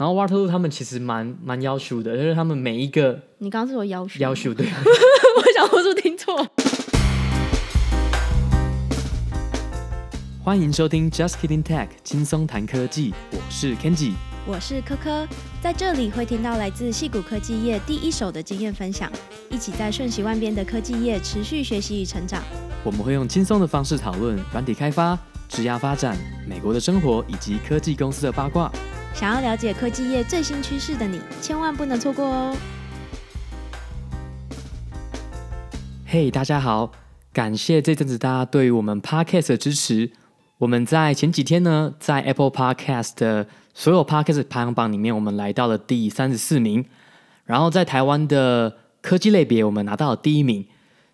然后 Waterloo 他们其实蛮蛮要求的，就是他们每一个，你刚刚是说要求？要求对，我想我是听错。欢迎收听 Just Kidding Tech，轻松谈科技，我是 Kenji，我是科科，在这里会听到来自矽谷科技业第一手的经验分享，一起在瞬息万变的科技业持续学习与成长。我们会用轻松的方式讨论软体开发、职涯发展、美国的生活以及科技公司的八卦。想要了解科技业最新趋势的你，千万不能错过哦！嘿大家好，感谢这阵子大家对于我们 Podcast 的支持。我们在前几天呢，在 Apple Podcast 的所有 Podcast 排行榜里面，我们来到了第三十四名。然后在台湾的科技类别，我们拿到了第一名。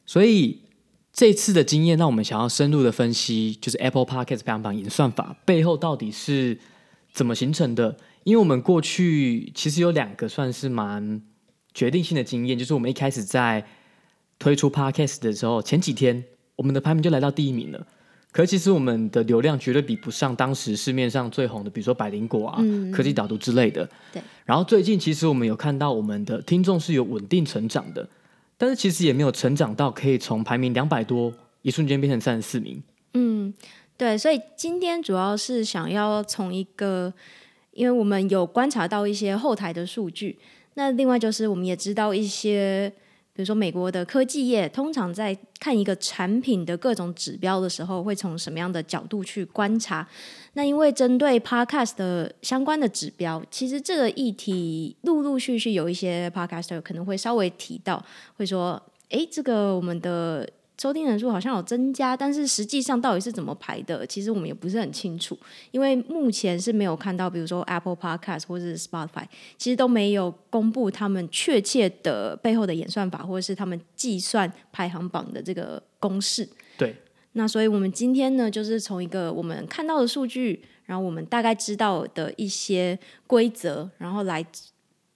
所以这次的经验，让我们想要深入的分析，就是 Apple Podcast 排行榜演算法背后到底是。怎么形成的？因为我们过去其实有两个算是蛮决定性的经验，就是我们一开始在推出 Podcast 的时候，前几天我们的排名就来到第一名了。可是其实我们的流量绝对比不上当时市面上最红的，比如说百灵果啊、嗯、科技导读之类的。对。然后最近其实我们有看到我们的听众是有稳定成长的，但是其实也没有成长到可以从排名两百多一瞬间变成三十四名。嗯。对，所以今天主要是想要从一个，因为我们有观察到一些后台的数据，那另外就是我们也知道一些，比如说美国的科技业通常在看一个产品的各种指标的时候，会从什么样的角度去观察。那因为针对 Podcast 的相关的指标，其实这个议题陆陆续续有一些 Podcaster 可能会稍微提到，会说，诶，这个我们的。收听人数好像有增加，但是实际上到底是怎么排的，其实我们也不是很清楚，因为目前是没有看到，比如说 Apple Podcast 或者是 Spotify，其实都没有公布他们确切的背后的演算法，或者是他们计算排行榜的这个公式。对，那所以我们今天呢，就是从一个我们看到的数据，然后我们大概知道的一些规则，然后来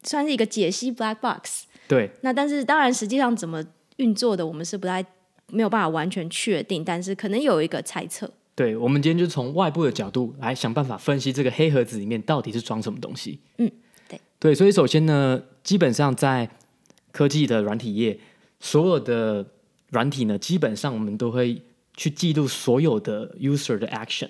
算是一个解析 Black Box。对，那但是当然实际上怎么运作的，我们是不太。没有办法完全确定，但是可能有一个猜测。对，我们今天就从外部的角度来想办法分析这个黑盒子里面到底是装什么东西。嗯，对。对，所以首先呢，基本上在科技的软体业，所有的软体呢，基本上我们都会去记录所有的 user 的 action。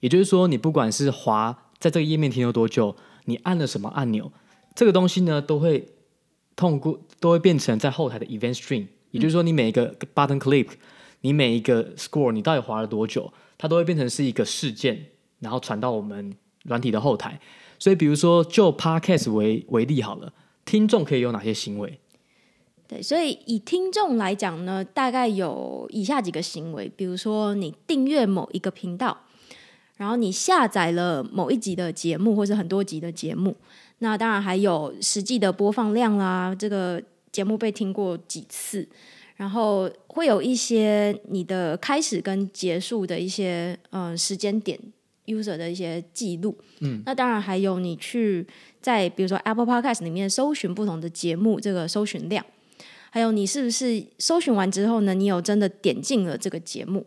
也就是说，你不管是滑在这个页面停留多久，你按了什么按钮，这个东西呢，都会通过都会变成在后台的 event stream。也就是说，你每一个 button click，你每一个 score，你到底滑了多久，它都会变成是一个事件，然后传到我们软体的后台。所以，比如说就 podcast 为为例好了，听众可以有哪些行为？对，所以以听众来讲呢，大概有以下几个行为，比如说你订阅某一个频道，然后你下载了某一集的节目，或是很多集的节目，那当然还有实际的播放量啦，这个。节目被听过几次，然后会有一些你的开始跟结束的一些嗯、呃、时间点，user 的一些记录。嗯，那当然还有你去在比如说 Apple Podcast 里面搜寻不同的节目，这个搜寻量，还有你是不是搜寻完之后呢，你有真的点进了这个节目。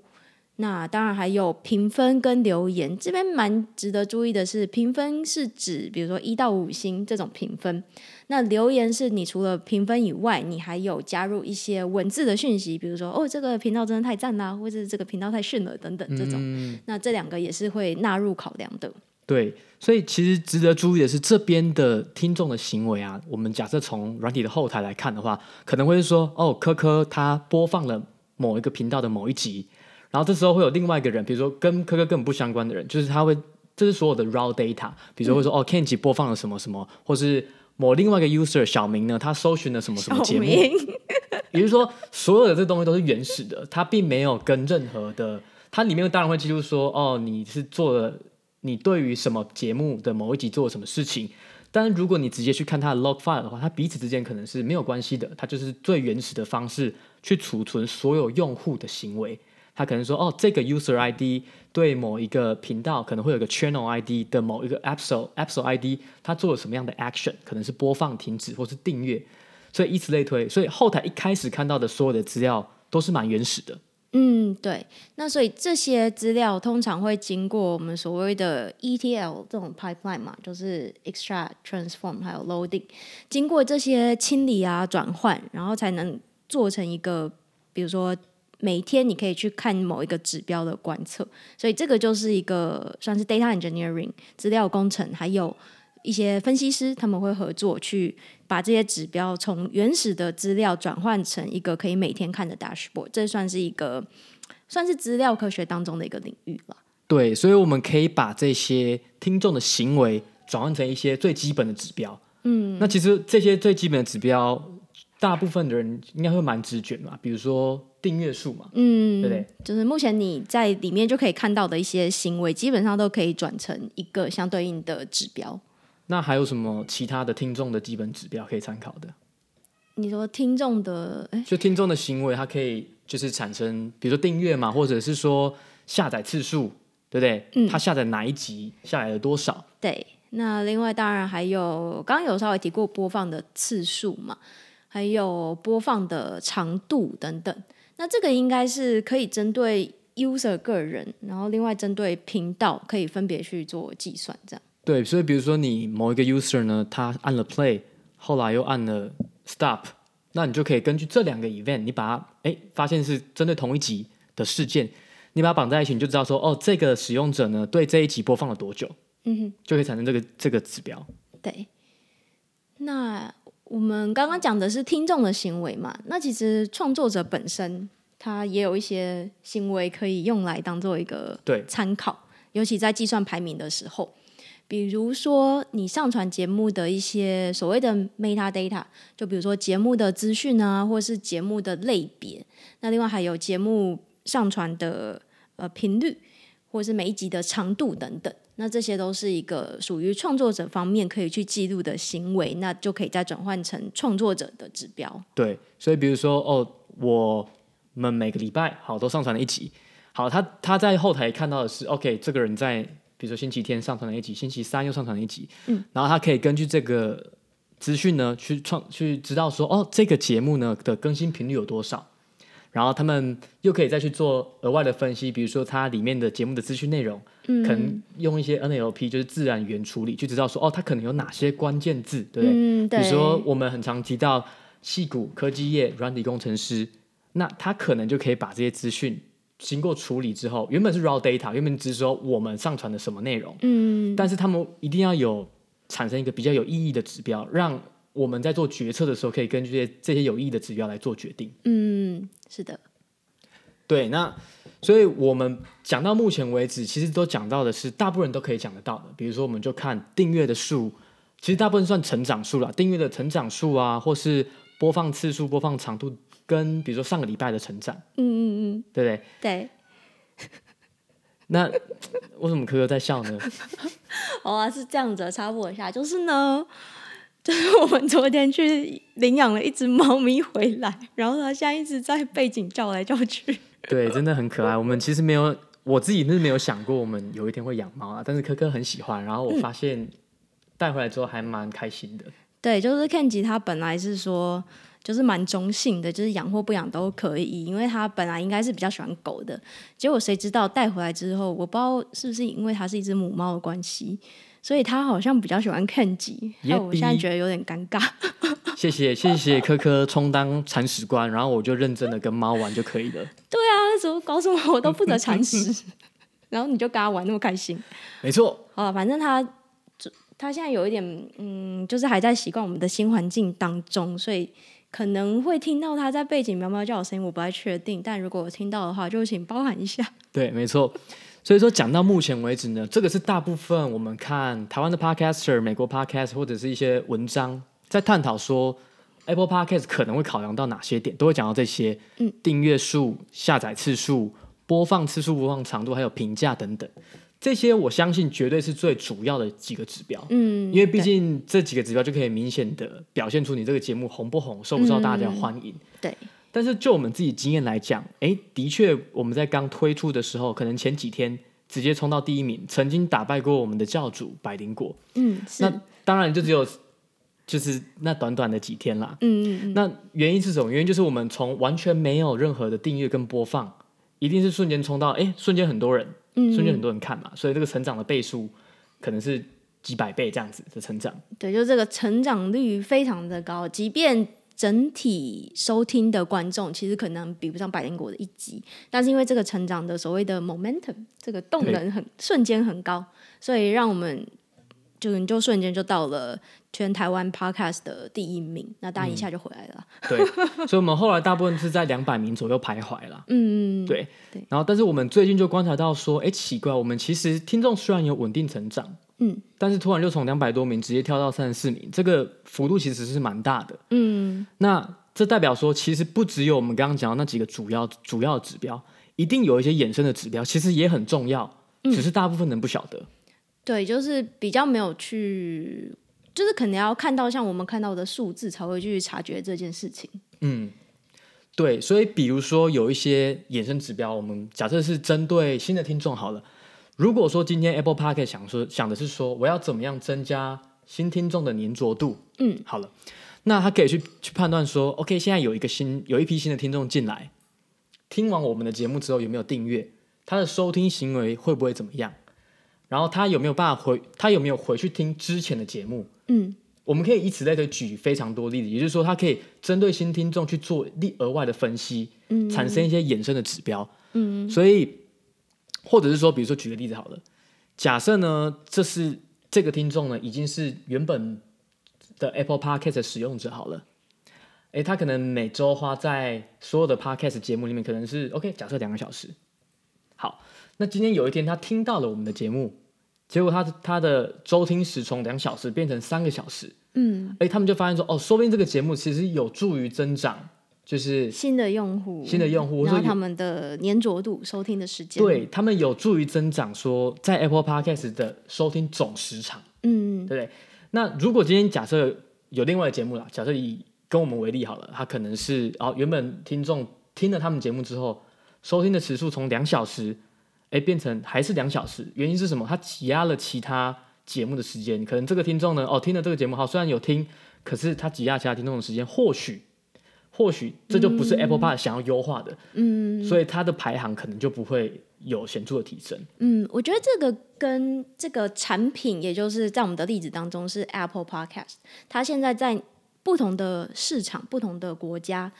那当然还有评分跟留言，这边蛮值得注意的是，评分是指比如说一到五星这种评分。那留言是你除了评分以外，你还有加入一些文字的讯息，比如说哦，这个频道真的太赞啦，或者是这个频道太逊了等等这种。嗯、那这两个也是会纳入考量的。对，所以其实值得注意的是，这边的听众的行为啊，我们假设从软体的后台来看的话，可能会是说哦，科科他播放了某一个频道的某一集。然后这时候会有另外一个人，比如说跟科科根本不相关的人，就是他会，这是所有的 raw data，比如说会说、嗯、哦，Kenji 播放了什么什么，或是某另外一个 user 小明呢，他搜寻了什么什么节目，也就是说，所有的这东西都是原始的，它并没有跟任何的，它里面当然会记录说，哦，你是做了，你对于什么节目的某一集做了什么事情，但如果你直接去看它的 log file 的话，它彼此之间可能是没有关系的，它就是最原始的方式去储存所有用户的行为。他可能说：“哦，这个 user ID 对某一个频道可能会有个 channel ID 的某一个 episode episode ID，他做了什么样的 action？可能是播放、停止或是订阅，所以以此类推。所以后台一开始看到的所有的资料都是蛮原始的。嗯，对。那所以这些资料通常会经过我们所谓的 ETL 这种 pipeline 嘛，就是 extract、transform 还有 loading，经过这些清理啊、转换，然后才能做成一个，比如说每天你可以去看某一个指标的观测。所以这个就是一个算是 data engineering 资料工程，还有一些分析师他们会合作去。把这些指标从原始的资料转换成一个可以每天看的 dashboard，这算是一个算是资料科学当中的一个领域了。对，所以我们可以把这些听众的行为转换成一些最基本的指标。嗯，那其实这些最基本的指标，大部分的人应该会蛮直觉嘛，比如说订阅数嘛，嗯，对不对？就是目前你在里面就可以看到的一些行为，基本上都可以转成一个相对应的指标。那还有什么其他的听众的基本指标可以参考的？你说听众的，哎、就听众的行为，它可以就是产生，比如说订阅嘛，或者是说下载次数，对不对？嗯，他下载哪一集，下载了多少？对。那另外当然还有，刚刚有稍微提过播放的次数嘛，还有播放的长度等等。那这个应该是可以针对 user 个人，然后另外针对频道可以分别去做计算，这样。对，所以比如说你某一个 user 呢，他按了 play，后来又按了 stop，那你就可以根据这两个 event，你把它哎发现是针对同一集的事件，你把它绑在一起，你就知道说哦，这个使用者呢对这一集播放了多久，嗯哼，就可以产生这个这个指标。对，那我们刚刚讲的是听众的行为嘛，那其实创作者本身他也有一些行为可以用来当做一个对参考，尤其在计算排名的时候。比如说，你上传节目的一些所谓的 metadata，就比如说节目的资讯啊，或是节目的类别。那另外还有节目上传的呃频率，或是每一集的长度等等。那这些都是一个属于创作者方面可以去记录的行为，那就可以再转换成创作者的指标。对，所以比如说哦，我们每个礼拜好都上传了一集，好，他他在后台看到的是 OK，这个人在。比如说星期天上传了一集，星期三又上传了一集，嗯，然后他可以根据这个资讯呢，去创去知道说，哦，这个节目呢的更新频率有多少，然后他们又可以再去做额外的分析，比如说它里面的节目的资讯内容，嗯，可能用一些 NLP 就是自然语言处理，就知道说，哦，它可能有哪些关键字，对不对？嗯，对。比如说我们很常提到矽谷科技业软体工程师，那他可能就可以把这些资讯。经过处理之后，原本是 raw data，原本只是说我们上传的什么内容，嗯，但是他们一定要有产生一个比较有意义的指标，让我们在做决策的时候可以根据这些这些有意义的指标来做决定。嗯，是的，对，那所以我们讲到目前为止，其实都讲到的是大部分人都可以讲得到的，比如说我们就看订阅的数，其实大部分算成长数了，订阅的成长数啊，或是播放次数、播放长度。跟比如说上个礼拜的成长，嗯嗯嗯，对不对？对。那为什么柯柯在笑呢？哦啊，是这样子，插播一下，就是呢，就是我们昨天去领养了一只猫咪回来，然后它现在一直在背景叫来叫去。对，真的很可爱。我们其实没有，我自己是没有想过我们有一天会养猫啊，但是柯柯很喜欢，然后我发现带回来之后还蛮开心的。嗯、对，就是 Kenji 他本来是说。就是蛮中性的，就是养或不养都可以，因为他本来应该是比较喜欢狗的，结果谁知道带回来之后，我不知道是不是因为它是一只母猫的关系，所以他好像比较喜欢 Kenji，那我现在觉得有点尴尬。谢谢谢谢科科充当铲屎官，然后我就认真的跟猫玩就可以了。对啊，怎么搞什么我都负责铲屎，然后你就跟他玩那么开心。没错，啊，反正他他现在有一点嗯，就是还在习惯我们的新环境当中，所以。可能会听到他在背景喵喵叫的声音，我不太确定。但如果我听到的话，就请包涵一下。对，没错。所以说，讲到目前为止呢，这个是大部分我们看台湾的 Podcaster、美国 Podcast 或者是一些文章在探讨说，Apple Podcast 可能会考量到哪些点，都会讲到这些。嗯，订阅数、下载次数、播放次数、播放长度，还有评价等等。这些我相信绝对是最主要的几个指标，嗯，因为毕竟这几个指标就可以明显的表现出你这个节目红不红，受不受大家欢迎，嗯，对。但是就我们自己经验来讲，哎，的确我们在刚推出的时候，可能前几天直接冲到第一名，曾经打败过我们的教主百灵果，嗯，那当然就只有就是那短短的几天啦，嗯嗯嗯。那原因是什么？原因就是我们从完全没有任何的订阅跟播放。一定是瞬间冲到，哎，瞬间很多人，嗯，瞬间很多人看嘛，所以这个成长的倍数可能是几百倍这样子的成长。对，就这个成长率非常的高，即便整体收听的观众其实可能比不上百灵果的一集，但是因为这个成长的所谓的 momentum，这个动能很瞬间很高，所以让我们。就你就瞬间就到了全台湾 podcast 的第一名，那当然一下就回来了。嗯、对，所以我们后来大部分是在两百名左右徘徊了。嗯，对对。然后，但是我们最近就观察到说，哎，奇怪，我们其实听众虽然有稳定成长，嗯，但是突然就从两百多名直接跳到三十四名，这个幅度其实是蛮大的。嗯，那这代表说，其实不只有我们刚刚讲的那几个主要主要指标，一定有一些衍生的指标，其实也很重要，只是大部分人不晓得。嗯对，就是比较没有去，就是可能要看到像我们看到的数字，才会去察觉这件事情。嗯，对，所以比如说有一些衍生指标，我们假设是针对新的听众好了。如果说今天 Apple Podcast 想说想的是说，我要怎么样增加新听众的粘着度？嗯，好了，那他可以去去判断说，OK，现在有一个新有一批新的听众进来，听完我们的节目之后有没有订阅，他的收听行为会不会怎么样？然后他有没有办法回？他有没有回去听之前的节目？嗯，我们可以以此类推，举非常多例子。也就是说，他可以针对新听众去做另额外的分析，嗯，产生一些衍生的指标。嗯，所以，或者是说，比如说举个例子好了，假设呢，这是这个听众呢已经是原本的 Apple Podcast 的使用者好了，诶，他可能每周花在所有的 Podcast 节目里面，可能是 OK，假设两个小时。好，那今天有一天他听到了我们的节目。结果他他的周听时从两小时变成三个小时，嗯，哎，他们就发现说，哦，说不定这个节目其实有助于增长，就是新的用户，新的用户，然后他们的粘着度、收听的时间，对他们有助于增长，说在 Apple Podcast 的收听总时长，嗯，对不对？那如果今天假设有另外的节目啦，假设以跟我们为例好了，他可能是哦，原本听众听了他们节目之后，收听的时数从两小时。哎，变成还是两小时，原因是什么？他挤压了其他节目的时间，可能这个听众呢，哦，听了这个节目好，虽然有听，可是他挤压其他听众的时间，或许，或许这就不是 Apple Podcast 想要优化的，嗯，所以它的排行可能就不会有显著的提升。嗯，我觉得这个跟这个产品，也就是在我们的例子当中是 Apple Podcast，它现在在不同的市场、不同的国家，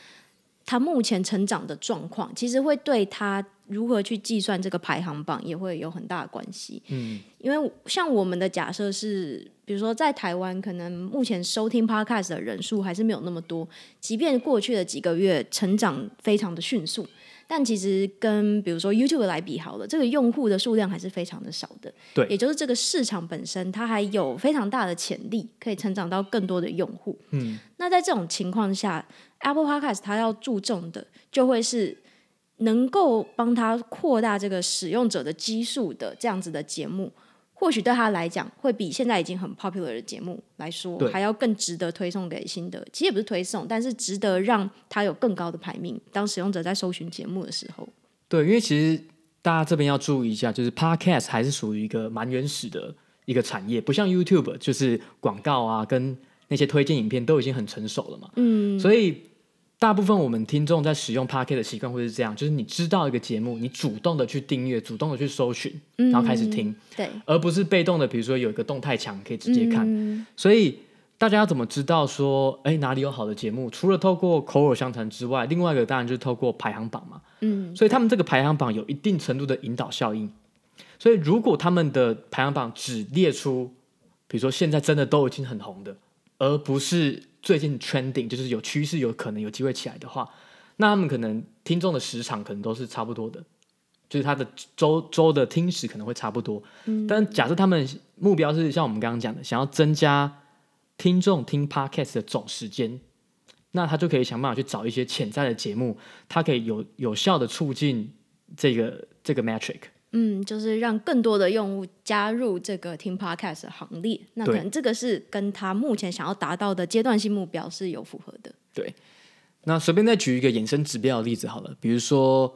它目前成长的状况，其实会对它。如何去计算这个排行榜也会有很大的关系。嗯，因为像我们的假设是，比如说在台湾，可能目前收听 Podcast 的人数还是没有那么多。即便过去的几个月成长非常的迅速，但其实跟比如说 YouTube 来比好了，这个用户的数量还是非常的少的。对，也就是这个市场本身它还有非常大的潜力，可以成长到更多的用户。嗯，那在这种情况下，Apple Podcast 它要注重的就会是。能够帮他扩大这个使用者的基数的这样子的节目，或许对他来讲，会比现在已经很 popular 的节目来说，还要更值得推送给新的。其实也不是推送，但是值得让他有更高的排名。当使用者在搜寻节目的时候，对，因为其实大家这边要注意一下，就是 Podcast 还是属于一个蛮原始的一个产业，不像 YouTube，就是广告啊跟那些推荐影片都已经很成熟了嘛。嗯，所以。大部分我们听众在使用 Pocket 的习惯会是这样，就是你知道一个节目，你主动的去订阅，主动的去搜寻，然后开始听，嗯、对，而不是被动的，比如说有一个动态墙可以直接看。嗯、所以大家要怎么知道说，哎，哪里有好的节目？除了透过口耳相传之外，另外一个当然就是透过排行榜嘛。嗯，所以他们这个排行榜有一定程度的引导效应。所以如果他们的排行榜只列出，比如说现在真的都已经很红的，而不是。最近 trending 就是有趋势，有可能有机会起来的话，那他们可能听众的时长可能都是差不多的，就是他的周周的听时可能会差不多。嗯，但假设他们目标是像我们刚刚讲的，想要增加听众听 podcast 的总时间，那他就可以想办法去找一些潜在的节目，它可以有有效的促进这个这个 metric。嗯，就是让更多的用户加入这个听 Podcast 的行列，那可能这个是跟他目前想要达到的阶段性目标是有符合的。对，那随便再举一个衍生指标的例子好了，比如说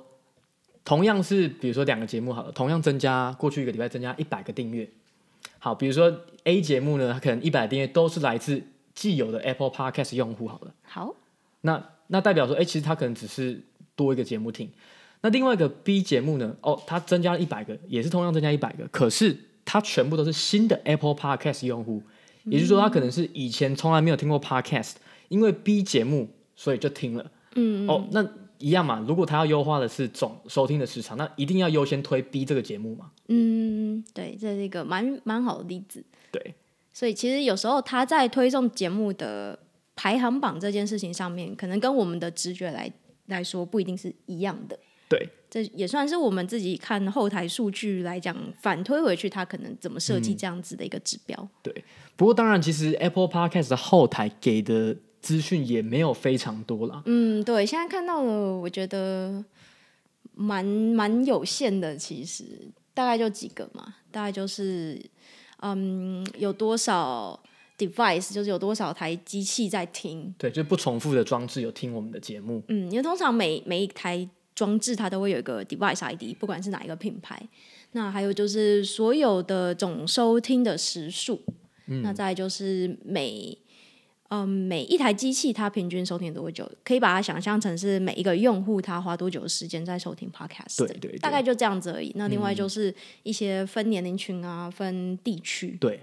同样是比如说两个节目好了，同样增加过去一个礼拜增加一百个订阅，好，比如说 A 节目呢，它可能一百订阅都是来自既有的 Apple Podcast 用户好了，好，那那代表说，哎，其实它可能只是多一个节目听。那另外一个 B 节目呢？哦，它增加了一百个，也是同样增加一百个，可是它全部都是新的 Apple Podcast 用户，也就是说，他可能是以前从来没有听过 Podcast，因为 B 节目，所以就听了。嗯，哦，那一样嘛。如果他要优化的是总收听的时长，那一定要优先推 B 这个节目嘛。嗯，对，这是一个蛮蛮好的例子。对，所以其实有时候他在推送节目的排行榜这件事情上面，可能跟我们的直觉来来说不一定是一样的。对，这也算是我们自己看后台数据来讲，反推回去，它可能怎么设计这样子的一个指标。嗯、对，不过当然，其实 Apple Podcast 的后台给的资讯也没有非常多啦。嗯，对，现在看到了，我觉得蛮蛮有限的。其实大概就几个嘛，大概就是嗯，有多少 device，就是有多少台机器在听。对，就不重复的装置有听我们的节目。嗯，因为通常每每一台。装置它都会有一个 device ID，不管是哪一个品牌。那还有就是所有的总收听的时数，嗯、那再就是每嗯每一台机器它平均收听多久，可以把它想象成是每一个用户他花多久的时间在收听 podcast。对对对，大概就这样子而已。那另外就是一些分年龄群啊，分地区。对。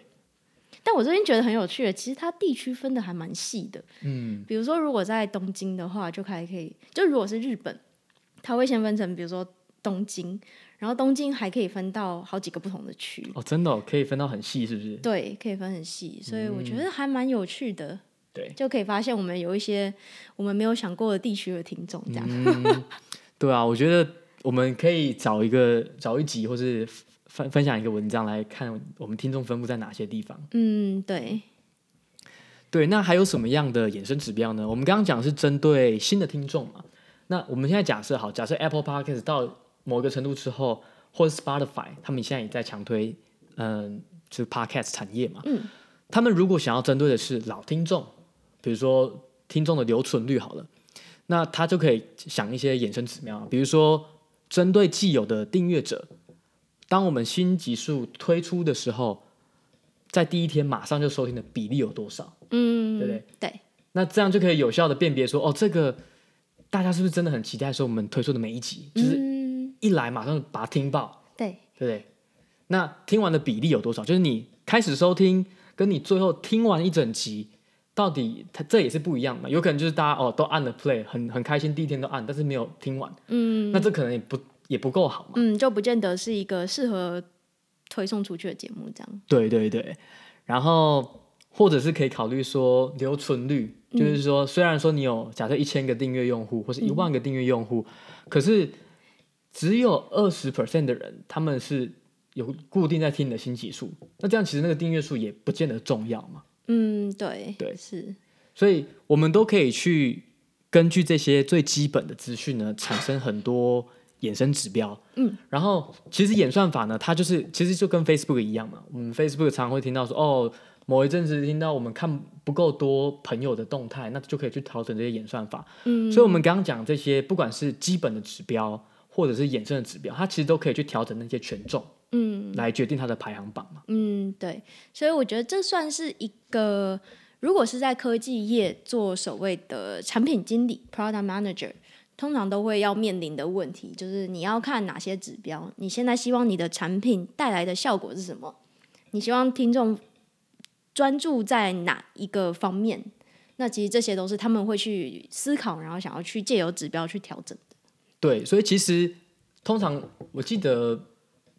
但我最近觉得很有趣的，其实它地区分的还蛮细的。嗯。比如说，如果在东京的话，就还可以；就如果是日本。它会先分成，比如说东京，然后东京还可以分到好几个不同的区哦，真的、哦、可以分到很细，是不是？对，可以分很细，所以我觉得还蛮有趣的。对、嗯，就可以发现我们有一些我们没有想过的地区的听众，这样、嗯。对啊，我觉得我们可以找一个找一集，或是分分享一个文章来看我们听众分布在哪些地方。嗯，对。对，那还有什么样的衍生指标呢？我们刚刚讲是针对新的听众嘛。那我们现在假设好，假设 Apple Podcast 到某一个程度之后，或者 Spotify，他们现在也在强推，嗯，就是 Podcast 产业嘛。嗯。他们如果想要针对的是老听众，比如说听众的留存率好了，那他就可以想一些衍生指标，比如说针对既有的订阅者，当我们新集数推出的时候，在第一天马上就收听的比例有多少？嗯，对不对？对。那这样就可以有效的辨别说，哦，这个。大家是不是真的很期待说我们推出的每一集，就是一来马上把它听爆？对，对不对？那听完的比例有多少？就是你开始收听，跟你最后听完一整集，到底它这也是不一样的嘛？有可能就是大家哦都按了 play，很很开心，第一天都按，但是没有听完。嗯，那这可能也不也不够好嘛？嗯，就不见得是一个适合推送出去的节目，这样。对对对，然后或者是可以考虑说留存率。就是说，虽然说你有假设一千个订阅用户，或是一万个订阅用户，嗯，可是只有二十 percent 的人，他们是有固定在听你的新集数，那这样其实那个订阅数也不见得重要嘛。嗯，对，对，是。所以我们都可以去根据这些最基本的资讯呢，产生很多衍生指标。嗯，然后其实演算法呢，它就是其实就跟 Facebook 一样嘛。我们 Facebook 常常会听到说，哦。某一阵子听到我们看不够多朋友的动态，那就可以去调整这些演算法。嗯，所以我们刚刚讲这些，不管是基本的指标，或者是衍生的指标，它其实都可以去调整那些权重，嗯，来决定它的排行榜嘛。嗯，对。所以我觉得这算是一个，如果是在科技业做所谓的产品经理 （product manager），通常都会要面临的问题，就是你要看哪些指标。你现在希望你的产品带来的效果是什么？你希望听众。专注在哪一个方面？那其实这些都是他们会去思考，然后想要去借由指标去调整的。对，所以其实通常我记得，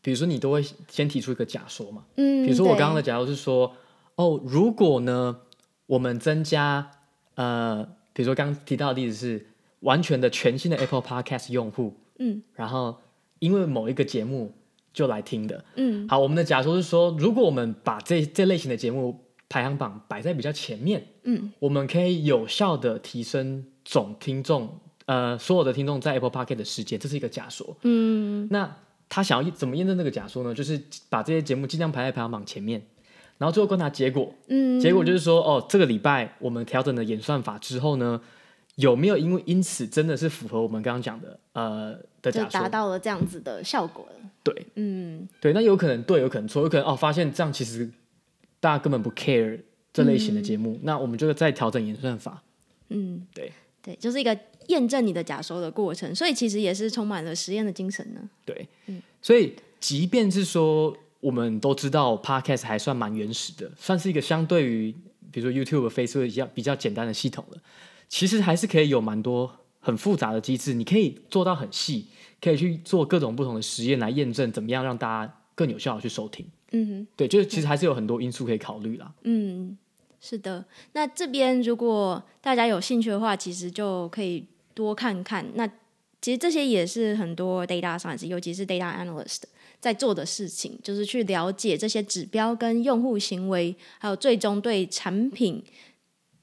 比如说你都会先提出一个假说嘛。嗯，比如说我刚刚的假说是说，哦，如果呢，我们增加呃，比如说刚刚提到的例子是完全的全新的 Apple Podcast 用户，嗯，然后因为某一个节目。就来听的，嗯，好，我们的假说是说，如果我们把这这类型的节目排行榜摆在比较前面，嗯，我们可以有效的提升总听众，呃，所有的听众在 Apple Podcast 的时间，这是一个假说，嗯，那他想要怎么验证这个假说呢？就是把这些节目尽量排在排行榜前面，然后最后观察结果，嗯，结果就是说，哦，这个礼拜我们调整了演算法之后呢，有没有因为因此真的是符合我们刚刚讲的，呃，的假达到了这样子的效果了。对，嗯，对，那有可能对，有可能错，有可能哦，发现这样其实大家根本不 care 这类型的节目，嗯、那我们就再调整演算法。嗯，对，对，就是一个验证你的假说的过程，所以其实也是充满了实验的精神呢。对，嗯，所以即便是说我们都知道 Podcast 还算蛮原始的，算是一个相对于比如说 YouTube、Facebook 一样比较简单的系统了，其实还是可以有蛮多很复杂的机制，你可以做到很细，可以去做各种不同的实验来验证怎么样让大家更有效的去收听。嗯哼，对，就是其实还是有很多因素可以考虑啦。嗯。是的，那这边如果大家有兴趣的话，其实就可以多看看。那其实这些也是很多 data science，尤其是 data analyst 在做的事情，就是去了解这些指标跟用户行为，还有最终对产品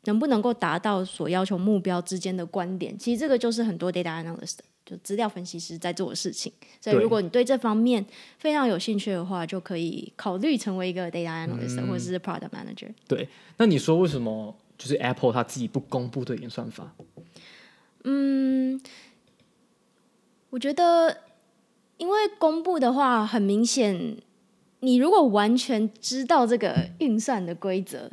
能不能够达到所要求目标之间的关联。其实这个就是很多 data analyst。就资料分析师在做的事情，所以如果你对这方面非常有兴趣的话，就可以考虑成为一个 data analyst、嗯、或者是 product manager。对，那你说为什么就是 Apple 它自己不公布的演算法？嗯，我觉得因为公布的话，很明显，你如果完全知道这个运算的规则。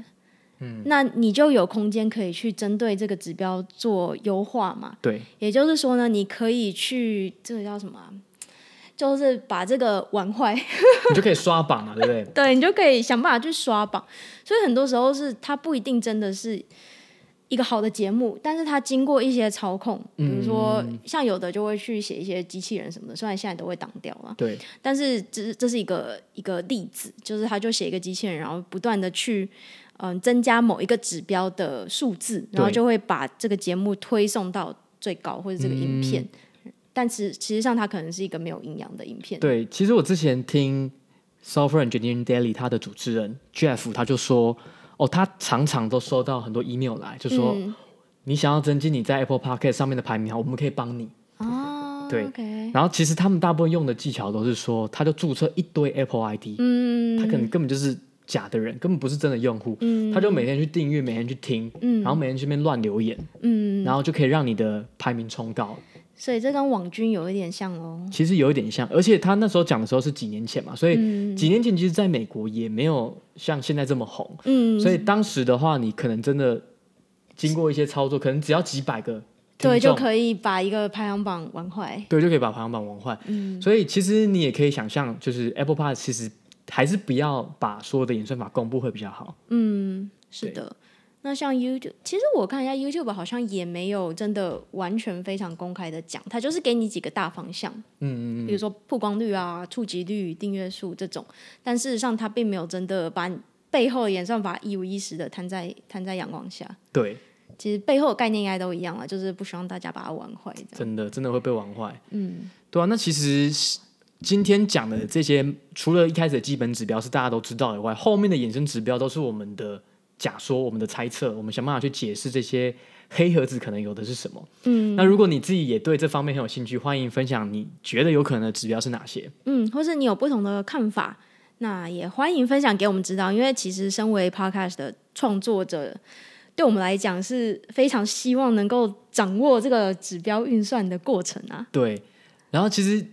嗯，那你就有空间可以去针对这个指标做优化嘛？对，也就是说呢，你可以去这个叫什么？就是把这个玩坏，你就可以刷榜了，对不对？对，你就可以想办法去刷榜。所以很多时候是它不一定真的是一个好的节目，但是它经过一些操控，比如说像有的就会去写一些机器人什么的，虽然现在都会挡掉了，对，但是这这是一个一个例子，就是他就写一个机器人，然后不断的去。嗯，增加某一个指标的数字，然后就会把这个节目推送到最高，或者这个影片。嗯、但其实实上，它可能是一个没有营养的影片。对，其实我之前听 Software Engineering Daily 它的主持人 Jeff 他就说，哦，他常常都收到很多 email 来，就说、嗯、你想要增进你在 Apple Podcast 上面的排名，我们可以帮你。哦，对。然后其实他们大部分用的技巧都是说，他就注册一堆 Apple ID，嗯，他可能根本就是。假的人根本不是真的用户，嗯、他就每天去订阅，每天去听，嗯、然后每天去那边乱留言，嗯、然后就可以让你的排名冲高。所以这跟网军有一点像哦。其实有一点像，而且他那时候讲的时候是几年前嘛，所以几年前其实在美国也没有像现在这么红。嗯、所以当时的话，你可能真的经过一些操作，可能只要几百个，对，就可以把一个排行榜玩坏。对，就可以把排行榜玩坏。嗯、所以其实你也可以想象，就是 Apple Podcast 其实。还是不要把所有的演算法公布会比较好。嗯，是的。那像 YouTube，其实我看一下 YouTube 好像也没有真的完全非常公开的讲，它就是给你几个大方向。嗯嗯嗯。比如说曝光率啊、触及率、订阅数这种，但事实上它并没有真的把背后的演算法一五一十的摊在摊在阳光下。对。其实背后的概念应该都一样了，就是不希望大家把它玩坏。真的，真的会被玩坏。嗯。对啊，那其实。今天讲的这些，除了一开始的基本指标是大家都知道以外，后面的衍生指标都是我们的假说、我们的猜测，我们想办法去解释这些黑盒子可能有的是什么。嗯，那如果你自己也对这方面很有兴趣，欢迎分享你觉得有可能的指标是哪些？嗯，或是你有不同的看法，那也欢迎分享给我们知道。因为其实身为 Podcast 的创作者，对我们来讲是非常希望能够掌握这个指标运算的过程啊。对，然后其实。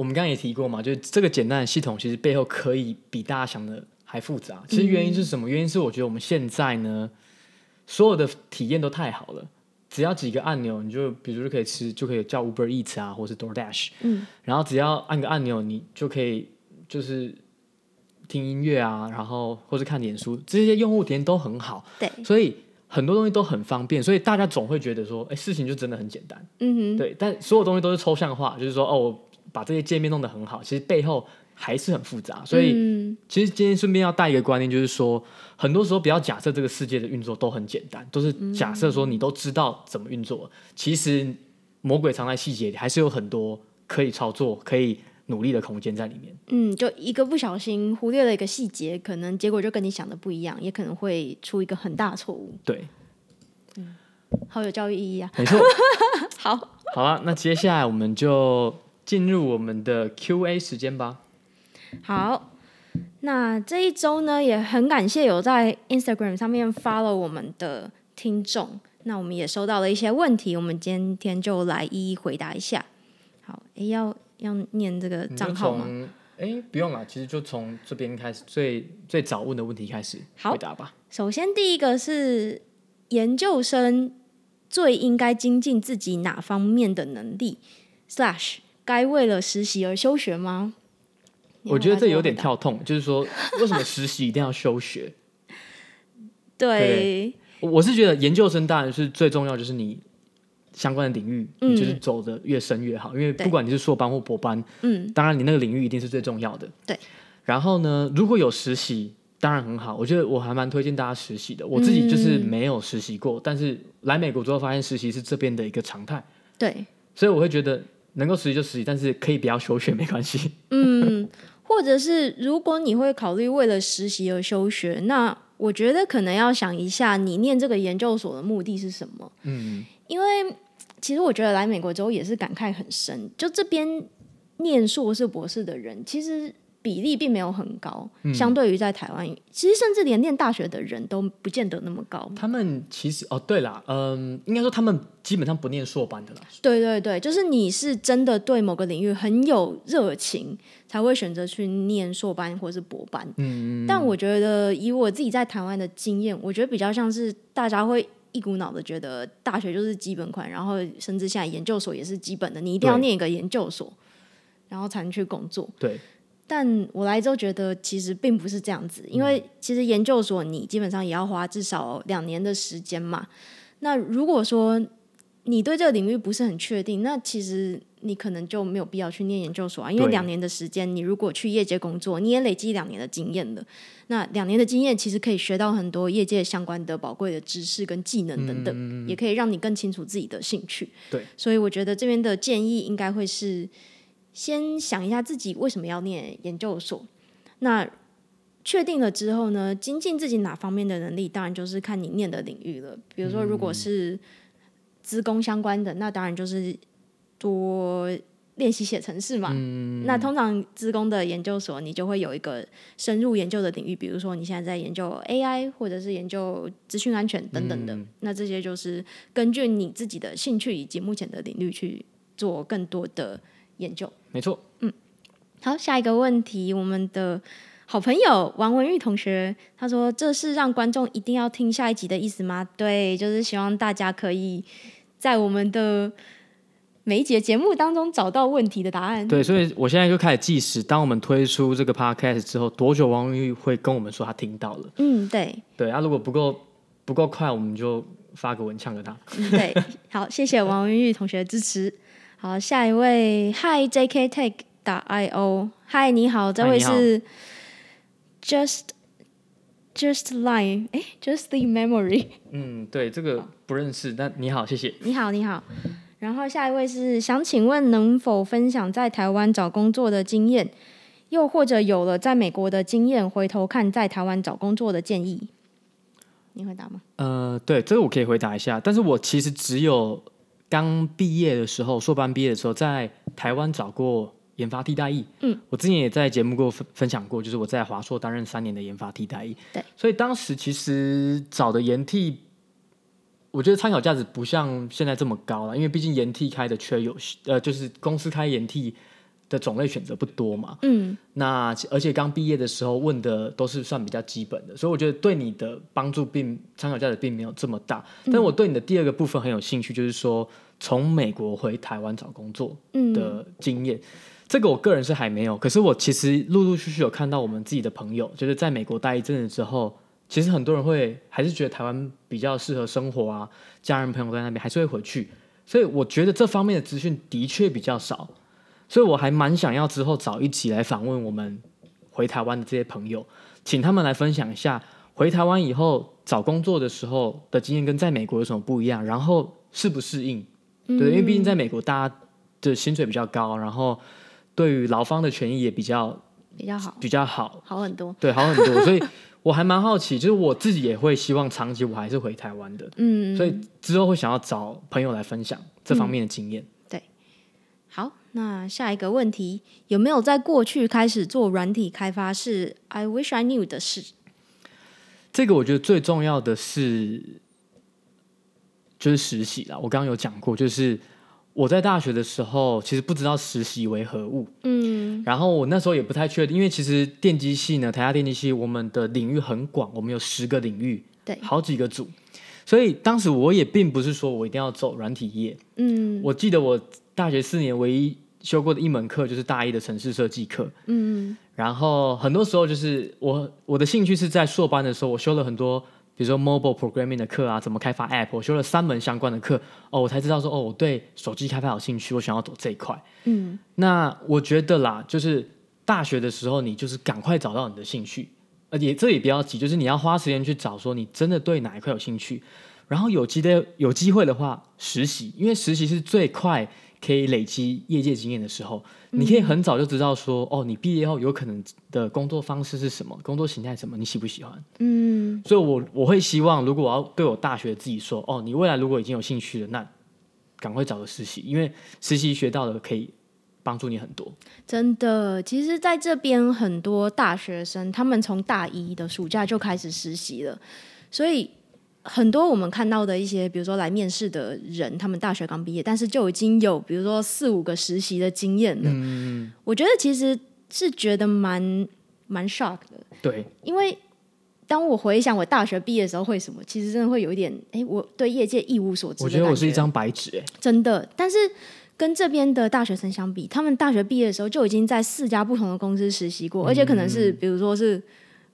我们刚刚也提过嘛，就是这个简单的系统，其实背后可以比大家想的还复杂。其实原因是什么？原因是我觉得我们现在呢，所有的体验都太好了，只要几个按钮，你就比如就可以吃，就可以叫 Uber Eats 啊，或是 DoorDash，嗯，然后只要按个按钮，你就可以就是听音乐啊，然后或是看脸书，这些用户体验都很好，对，所以很多东西都很方便，所以大家总会觉得说，哎，事情就真的很简单，嗯哼，对，但所有东西都是抽象化，就是说，哦。把这些界面弄得很好，其实背后还是很复杂。所以，嗯、其实今天顺便要带一个观念，就是说，很多时候不要假设这个世界的运作都很简单，都是假设说你都知道怎么运作。嗯、其实魔鬼藏在细节里，还是有很多可以操作、可以努力的空间在里面。嗯，就一个不小心忽略了一个细节，可能结果就跟你想的不一样，也可能会出一个很大的错误。对，嗯，好有教育意义啊！没错。好，好啊，那接下来我们就。进入我们的 Q&A 时间吧。好，那这一周呢，也很感谢有在 Instagram 上面 follow 我们的听众。那我们也收到了一些问题，我们今天就来一一回答一下。好，诶，要要念这个账号吗？哎，不用了，其实就从这边开始，最最早问的问题开始回答吧。首先第一个是研究生最应该精进自己哪方面的能力？slash 该为了实习而休学吗？我觉得这有点跳痛，就是说，为什么实习一定要休学？对，对，我是觉得研究生当然是最重要，就是你相关的领域，你就是走的越深越好，嗯，因为不管你是硕班或博班，嗯，当然你那个领域一定是最重要的。对，然后呢，如果有实习，当然很好，我觉得我还蛮推荐大家实习的。我自己就是没有实习过，嗯，但是来美国之后发现实习是这边的一个常态。对，所以我会觉得能够实习就实习，但是可以不要休学 没关系。嗯，或者是如果你会考虑为了实习而休学，那我觉得可能要想一下，你念这个研究所的目的是什么？嗯，因为其实我觉得来美国之后也是感慨很深，就这边念硕士、博士的人，其实。比例并没有很高，嗯、相对于在台湾，其实甚至连念大学的人都不见得那么高。他们其实哦，对啦，嗯，应该说他们基本上不念硕班的啦。对对对，就是你是真的对某个领域很有热情，才会选择去念硕班或是博班。嗯，但我觉得以我自己在台湾的经验，我觉得比较像是大家会一股脑的觉得大学就是基本款，然后甚至现在研究所也是基本的，你一定要念一个研究所，然后才能去工作。对。但我来之后觉得其实并不是这样子，因为其实研究所你基本上也要花至少两年的时间嘛。那如果说你对这个领域不是很确定，那其实你可能就没有必要去念研究所啊。因为两年的时间，你如果去业界工作，你也累积两年的经验了。那两年的经验其实可以学到很多业界相关的宝贵的知识跟技能等等，也可以让你更清楚自己的兴趣。对，所以我觉得这边的建议应该会是。先想一下自己为什么要念研究所，那确定了之后呢，精进自己哪方面的能力，当然就是看你念的领域了。比如说，如果是资工相关的，那当然就是多练习写程式嘛。嗯、那通常资工的研究所，你就会有一个深入研究的领域，比如说你现在在研究 AI，或者是研究资讯安全等等的。嗯、那这些就是根据你自己的兴趣以及目前的领域去做更多的研究。没错，嗯，好，下一个问题，我们的好朋友王文玉同学，他说：“这是让观众一定要听下一集的意思吗？”对，就是希望大家可以在我们的每一节节目当中找到问题的答案。对，所以我现在就开始计时，当我们推出这个 podcast 之后，多久王文玉会跟我们说他听到了？嗯，对，对啊，如果不够不够快，我们就发个文呛给他。嗯，对，好，谢谢王文玉同学的支持。好，下一位，Hi JK Tech 打 I O，Hi 你好，这位是 Just Just Line，哎，Just the Memory，嗯，对，这个不认识，但你好，谢谢。你好，你好。然后下一位是想请问能否分享在台湾找工作的经验，又或者有了在美国的经验，回头看在台湾找工作的建议，你回答吗？呃，对，这个我可以回答一下，但是我其实只有。刚毕业的时候，硕班毕业的时候，在台湾找过研发替代役。嗯，我之前也在节目过分分享过，就是我在华硕担任三年的研发替代役。对，所以当时其实找的研替，我觉得参考价值不像现在这么高了，因为毕竟研替开的缺有，呃，就是公司开研替。的种类选择不多嘛，嗯，那而且刚毕业的时候问的都是算比较基本的，所以我觉得对你的帮助并参考价值并没有这么大。嗯、但我对你的第二个部分很有兴趣，就是说从美国回台湾找工作的经验，嗯、这个我个人是还没有。可是我其实陆陆续续有看到我们自己的朋友，就是在美国待一阵子之后，其实很多人会还是觉得台湾比较适合生活啊，家人朋友在那边还是会回去，所以我觉得这方面的资讯的确比较少。所以我还蛮想要之后找一集来访问我们回台湾的这些朋友，请他们来分享一下回台湾以后找工作的时候的经验跟在美国有什么不一样，然后适不适应？对，因为毕竟在美国大家的薪水比较高，然后对于劳方的权益也比较比较好，比较好，好很多。对，好很多。所以我还蛮好奇，就是我自己也会希望长期我还是回台湾的。嗯，所以之后会想要找朋友来分享这方面的经验。对，好。那下一个问题，有没有在过去开始做软体开发是 I wish I knew 的事？这个我觉得最重要的是就是实习啦。我刚刚有讲过，就是我在大学的时候其实不知道实习为何物。嗯，然后我那时候也不太确定，因为其实电机系呢，台大电机系我们的领域很广，我们有十个领域，对，好几个组。所以当时我也并不是说我一定要走软体业。嗯，我记得我大学四年唯一修过的一门课就是大一的城市设计课。嗯，然后很多时候就是我我的兴趣是在硕班的时候，我修了很多。比如说 mobile programming 的课啊，怎么开发 app，我修了三门相关的课，哦，我才知道说，哦，我对手机开发有兴趣，我想要走这一块。嗯，那我觉得啦，就是大学的时候，你就是赶快找到你的兴趣，而且这也不要急，就是你要花时间去找，说你真的对哪一块有兴趣，然后有机的有机会的话实习，因为实习是最快。可以累积业界经验的时候，你可以很早就知道说，嗯、哦，你毕业后有可能的工作方式是什么，工作形态什么，你喜不喜欢？嗯，所以我我会希望，如果我要对我大学自己说，哦，你未来如果已经有兴趣了，那赶快找个实习，因为实习学到的可以帮助你很多。真的，其实在这边很多大学生，他们从大一的暑假就开始实习了，所以。很多我们看到的一些，比如说来面试的人，他们大学刚毕业，但是就已经有比如说四五个实习的经验了。嗯，我觉得其实是觉得蛮蛮 shock 的。对，因为当我回想我大学毕业的时候会什么，其实真的会有一点，哎，我对业界一无所知。我觉得我是一张白纸，哎，真的。但是跟这边的大学生相比，他们大学毕业的时候就已经在四家不同的公司实习过，嗯，而且可能是比如说是。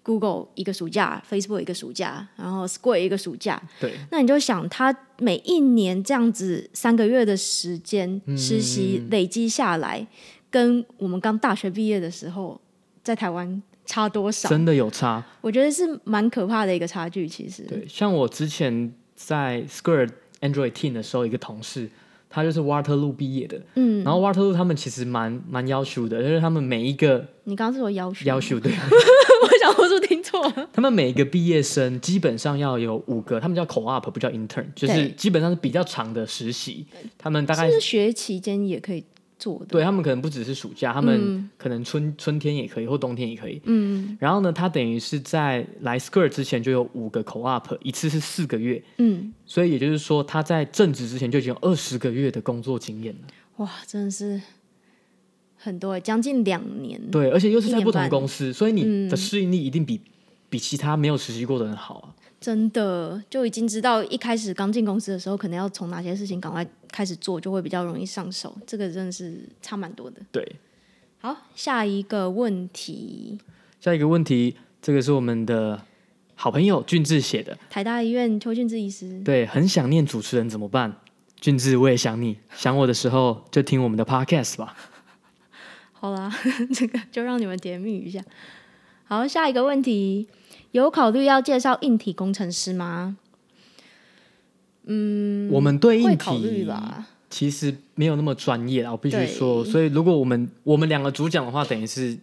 Google 一个暑假，Facebook 一个暑假，然后 Square 一个暑假。对，那你就想，他每一年这样子三个月的时间实习累积下来，嗯、跟我们刚大学毕业的时候在台湾差多少？真的有差？我觉得是蛮可怕的一个差距。其实，对，像我之前在 Square Android Team 的时候，一个同事。他就是 Waterloo 毕业的，嗯，然后 Waterloo 他们其实蛮蛮要求的，就是他们每一个，你刚刚是说要求？要求对，我想我是听错了。他们每一个毕业生基本上要有五个，他们叫 Co-op 不叫 Intern，就是基本上是比较长的实习，他们大概是学期间也可以。做的。对，他们可能不只是暑假，他们可能春、嗯、春天也可以，或冬天也可以。嗯，然后呢，他等于是在来 Square 之前就有五个 Co-op，一次是四个月。嗯，所以也就是说，他在正职之前就已经有二十个月的工作经验了。哇，真的是很多，将近两年。对，而且又是在不同公司，所以你的适应力一定比、嗯、比其他没有实习过的人好啊。真的就已经知道，一开始刚进公司的时候，可能要从哪些事情赶快开始做，就会比较容易上手。这个真的是差蛮多的。对，好，下一个问题。下一个问题，这个是我们的好朋友俊志写的。台大医院邱俊志医师。对，很想念主持人怎么办？俊志，我也想你，想我的时候就听我们的 podcast 吧。好啦，这个就让你们甜蜜一下。好，下一个问题。有考虑要介绍硬体工程师吗？嗯，我们对硬体其实没有那么专业啊，我必须说。所以如果我们我们两个主讲的话，等于是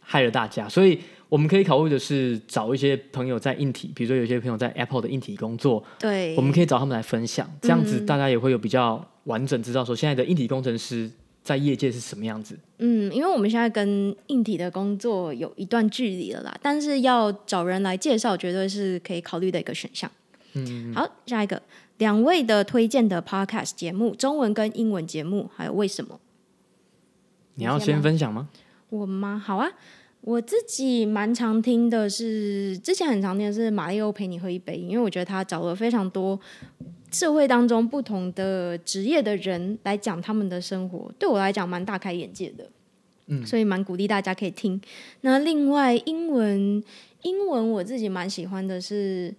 害了大家。所以我们可以考虑的是找一些朋友在硬体，比如说有些朋友在 Apple 的硬体工作，对，我们可以找他们来分享，这样子大家也会有比较完整知道说现在的硬体工程师。在业界是什么样子？嗯，因为我们现在跟硬体的工作有一段距离了啦，但是要找人来介绍，绝对是可以考虑的一个选项。嗯，好，下一个，两位的推荐的 Podcast 节目，中文跟英文节目，还有为什么？你要先分享吗？我吗？好啊，我自己蛮常听的是，之前很常听的是《马里欧陪你喝一杯》，因为我觉得他找了非常多。社会当中不同的职业的人来讲他们的生活，对我来讲蛮大开眼界的，嗯，所以蛮鼓励大家可以听。那另外英文，英文我自己蛮喜欢的是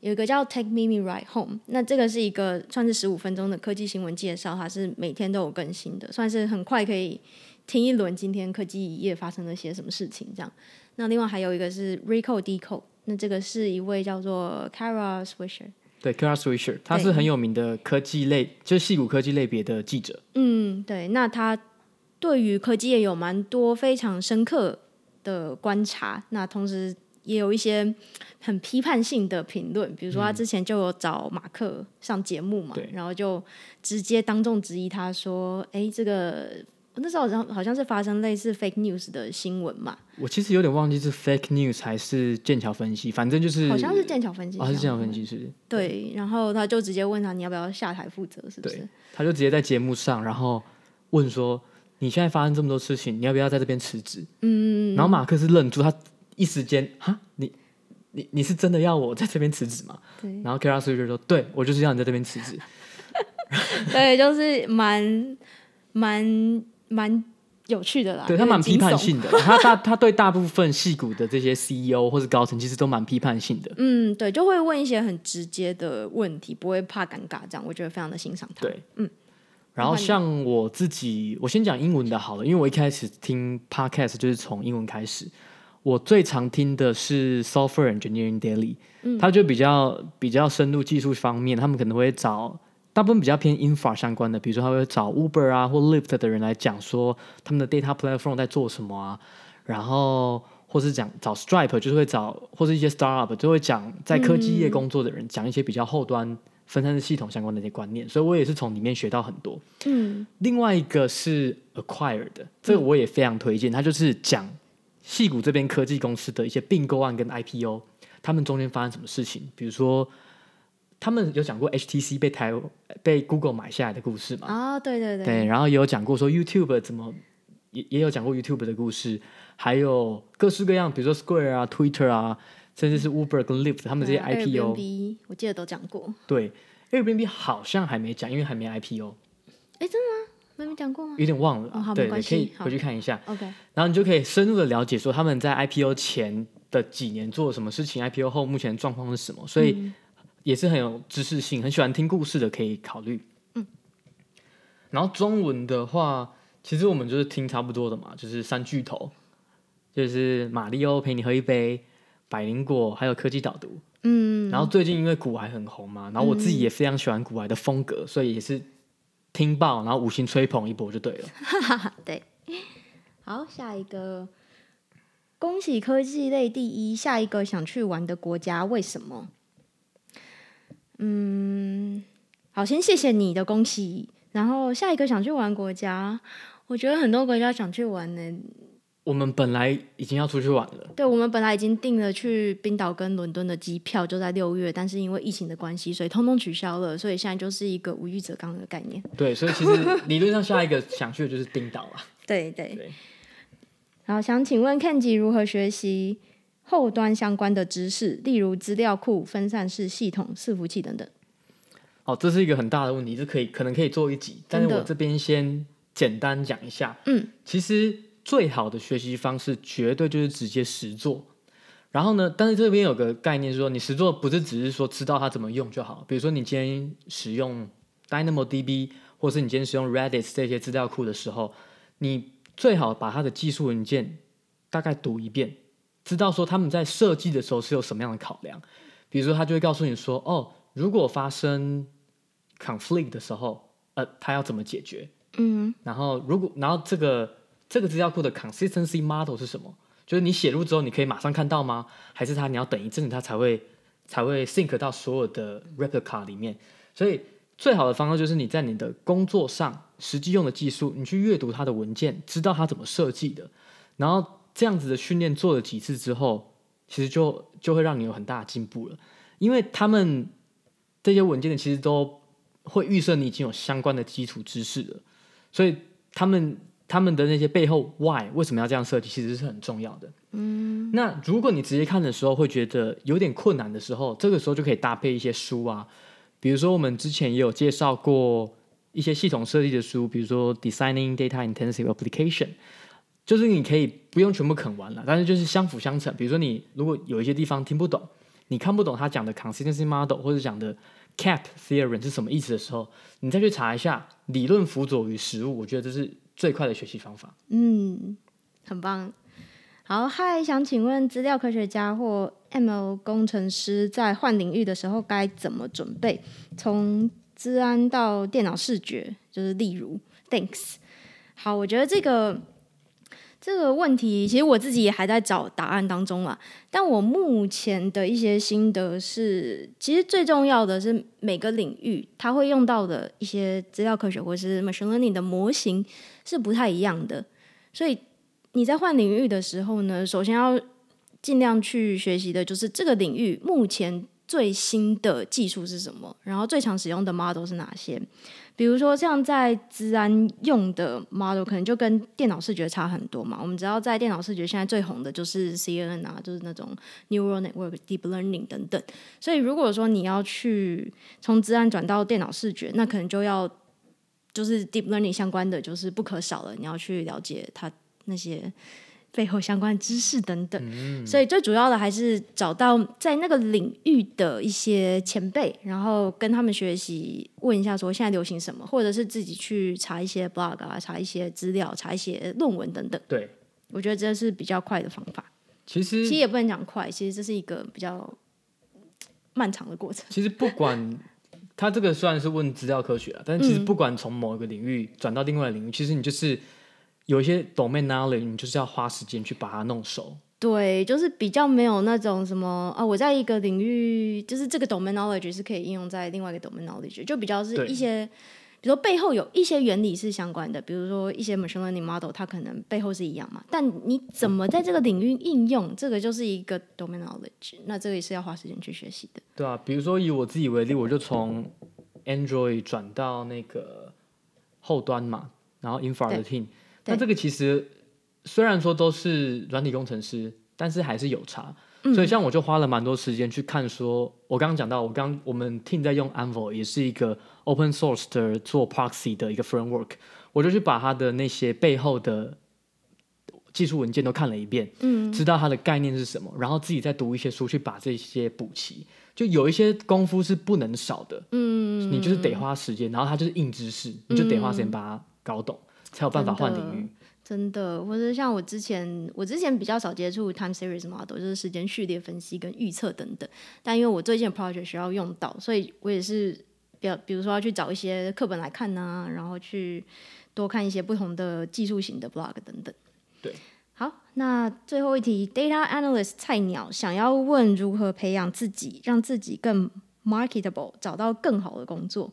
有一个叫 Take Mimi Ride Home，那这个是一个算是十五分钟的科技新闻介绍，它是每天都有更新的，算是很快可以听一轮今天科技业发生了些什么事情这样。那另外还有一个是 Recode Decode，那这个是一位叫做 Kara Swisher。对 Swisher，他是很有名的科技类，就是矽谷科技类别的记者。嗯，对，那他对于科技也有蛮多非常深刻的观察，那同时也有一些很批判性的评论，比如说他之前就有找马克上节目嘛，嗯、然后就直接当众质疑他说：“哎，这个。”那时候好像好像是发生类似 fake news 的新闻嘛。我其实有点忘记是 fake news 还是剑桥分析，反正就是好像是剑桥分析。哦，是剑桥分析是。对，对，然后他就直接问他，你要不要下台负责，是不是？对，他就直接在节目上，然后问说，你现在发生这么多事情，你要不要在这边辞职？嗯。然后马克是愣住，他一时间哈，你你你是真的要我在这边辞职吗？对。然后 Kara Swisher 就说：“对，我就是要你在这边辞职。”对，就是蛮蛮蛮有趣的啦。对他蛮批判性的，他他他对大部分戏股的这些 CEO 或者高层其实都蛮批判性的。嗯，对，就会问一些很直接的问题，不会怕尴尬，这样我觉得非常的欣赏他。对，嗯。然后像我自己，我先讲英文的好了，因为我一开始听 Podcast 就是从英文开始。我最常听的是 Software Engineering Daily，嗯，他就比较比较深入技术方面，他们可能会找大部分比较偏 infra 相关的，比如说他会找 Uber 啊或 Lyft 的人来讲说他们的 data platform 在做什么啊，然后或是讲找 Stripe 就是会找或是一些 startup 就会讲在科技业工作的人讲一些比较后端分散式系统相关的一些观念，所以我也是从里面学到很多。嗯，另外一个是 Acquired 的，这个我也非常推荐，它就是讲。戏谷这边科技公司的一些并购案跟 IPO，他们中间发生什么事情？比如说，他们有讲过 HTC 被台被 Google 买下来的故事嘛？啊、哦，对对对。对，然后也有讲过说 YouTube 怎么也也有讲过 YouTube 的故事，还有各式各样，比如说 Square 啊、Twitter 啊，甚至是 Uber 跟 Lyft 他们这些 IPO，、Airbnb，我记得都讲过。对，Airbnb 好像还没讲，因为还没 IPO。哎，真的吗？没讲过吗？有点忘了，对，可以回去看一下。OK，然后你就可以深入的了解说他们在 IPO 前的几年做了什么事情，IPO 后目前状况是什么，所以也是很有知识性，很喜欢听故事的可以考虑。嗯，然后中文的话，其实我们就是听差不多的嘛，就是三巨头，就是马里欧陪你喝一杯、百灵果，还有科技导读。嗯，然后最近因为股癌很红嘛，然后我自己也非常喜欢股癌的风格，所以也是。听爆，然后五星吹捧一波就对了。对，好，下一个，恭喜科技类第一，下一个想去玩的国家为什么？嗯，好，先谢谢你的恭喜。然后下一个想去玩国家，我觉得很多国家想去玩呢。我们本来已经要出去玩了，对，我们本来已经订了去冰岛跟伦敦的机票，就在六月，但是因为疫情的关系，所以通通取消了，所以现在就是一个无欲则刚的概念。对，所以其实 理论上下一个想去的就是冰岛啊。对对对。然后想请问 Kenji 如何学习后端相关的知识，例如资料库、分散式系统、伺服器等等。哦，这是一个很大的问题，这可以可能可以做一集，但是我这边先简单讲一下。嗯，其实。最好的学习方式绝对就是直接实做，然后呢，但是这边有个概念是说，你实做不是只是说知道它怎么用就好。比如说你今天使用 DynamoDB，或是你今天使用 Redis 这些资料库的时候，你最好把它的技术文件大概读一遍，知道说他们在设计的时候是有什么样的考量。比如说他就会告诉你说，哦，如果发生 conflict 的时候，呃，他要怎么解决？嗯，然后如果然后这个。这个资料库的 consistency model 是什么？就是你写入之后，你可以马上看到吗？还是他你要等一阵子，它才会才会 sync 到所有的 replica 里面？所以最好的方式就是你在你的工作上实际用的技术，你去阅读它的文件，知道它怎么设计的，然后这样子的训练做了几次之后，其实就就会让你有很大的进步了。因为他们这些文件的其实都会预设你已经有相关的基础知识了，所以他们。他们的那些背后 why 为什么要这样设计，其实是很重要的。嗯，那如果你直接看的时候会觉得有点困难的时候，这个时候就可以搭配一些书啊，比如说我们之前也有介绍过一些系统设计的书，比如说 Designing Data Intensive Application，就是你可以不用全部啃完了，但是就是相辅相成。比如说你如果有一些地方听不懂，你看不懂他讲的 Consistency Model 或者讲的 CAP Theorem 是什么意思的时候，你再去查一下理论辅佐与实务，我觉得这是。最快的学习方法，嗯，很棒。好，嗨，想请问资料科学家或 ML 工程师在换领域的时候该怎么准备？从资安到电脑视觉，就是例如，Thanks。好，我觉得这个。这个问题其实我自己也还在找答案当中啦，但我目前的一些心得是，其实最重要的是每个领域它会用到的一些资料科学或是 machine learning 的模型是不太一样的，所以你在换领域的时候呢，首先要尽量去学习的就是这个领域目前最新的技术是什么，然后最常使用的 model 是哪些。比如说，像在治安用的 model，可能就跟电脑视觉差很多嘛。我们知道，在电脑视觉现在最红的就是 CNN 啊，就是那种 neural network、deep learning 等等。所以，如果说你要去从治安转到电脑视觉，那可能就要就是 deep learning 相关的就是不可少了。你要去了解它那些。背后相关知识等等，嗯，所以最主要的还是找到在那个领域的一些前辈，然后跟他们学习，问一下说现在流行什么，或者是自己去查一些 blog 啊，查一些资料，查一些论文等等。对，我觉得这是比较快的方法。其实其实也不能讲快，其实这是一个比较漫长的过程。其实不管他这个虽然是问资料科学啊，但其实不管从某一个领域转到另外的领域，其实你就是。有一些 domain knowledge，你就是要花时间去把它弄熟。对，就是比较没有那种什么啊，我在一个领域，就是这个 domain knowledge 是可以应用在另外一个 domain knowledge，就比较是一些，比如说背后有一些原理是相关的，比如说一些 machine learning model，它可能背后是一样嘛，但你怎么在这个领域应用，这个就是一个 domain knowledge，那这个也是要花时间去学习的。对啊，比如说以我自己为例，我就从 Android 转到那个后端嘛，然后 Infra 的 team。那这个其实虽然说都是软体工程师，但是还是有差。嗯、所以像我就花了蛮多时间去看说，说我刚刚讲到，我刚我们 team 在用 Envoy 也是一个 open source 的做 proxy 的一个 framework，我就去把它的那些背后的技术文件都看了一遍，嗯，知道它的概念是什么，然后自己再读一些书去把这些补齐。就有一些功夫是不能少的，嗯，你就是得花时间，然后它就是硬知识，你就得花时间把它搞懂。才有办法换领域，真的，或者像我之前，我之前比较少接触 time series model，就是时间序列分析跟预测等等。但因为我最近的 project 需要用到，所以我也是比较，比如说要去找一些课本来看呐、啊，然后去多看一些不同的技术型的 blog 等等。对，好，那最后一题，data analyst 菜鸟想要问如何培养自己，让自己更 marketable，找到更好的工作。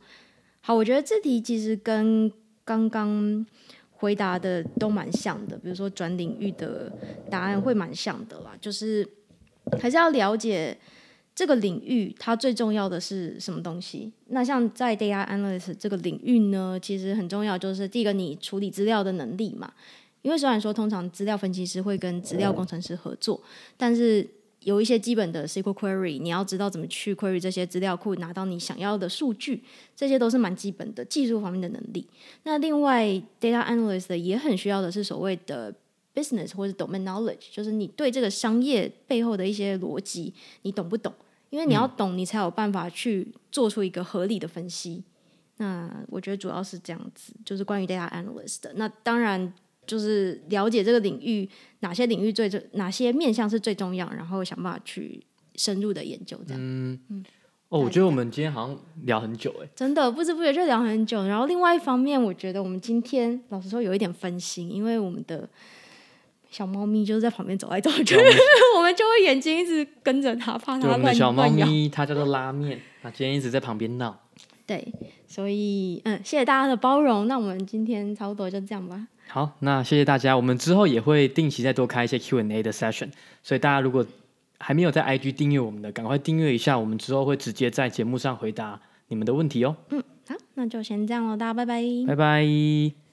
好，我觉得这题其实跟刚刚回答的都蛮像的，比如说转领域的答案会蛮像的啦，就是还是要了解这个领域它最重要的是什么东西。那像在 data analyst 这个领域呢，其实很重要就是第一个你处理资料的能力嘛，因为虽然说通常资料分析师会跟资料工程师合作，但是有一些基本的 SQL query，你要知道怎么去 query 这些资料库，拿到你想要的数据，这些都是蛮基本的技术方面的能力。那另外，data analyst 也很需要的是所谓的 business 或者 domain knowledge，就是你对这个商业背后的一些逻辑，你懂不懂？因为你要懂，你才有办法去做出一个合理的分析。那我觉得主要是这样子，就是关于 data analyst 的。那当然。就是了解这个领域哪些领域最重，哪些面向是最重要，然后想办法去深入的研究这样。嗯，嗯哦，我觉得我们今天好像聊很久哎，真的不知不觉就聊很久。然后另外一方面，我觉得我们今天老实说有一点分心，因为我们的小猫咪就是在旁边走来走去，我们就会眼睛一直跟着它，怕它乱。我们的小猫咪它叫做拉面，它今天一直在旁边闹。对，所以嗯，谢谢大家的包容。那我们今天差不多就这样吧。好，那谢谢大家。我们之后也会定期再多开一些 Q&A 的 session，所以大家如果还没有在 IG 订阅我们的，赶快订阅一下。我们之后会直接在节目上回答你们的问题哦。嗯，好，那就先这样喽，大家拜拜。拜拜。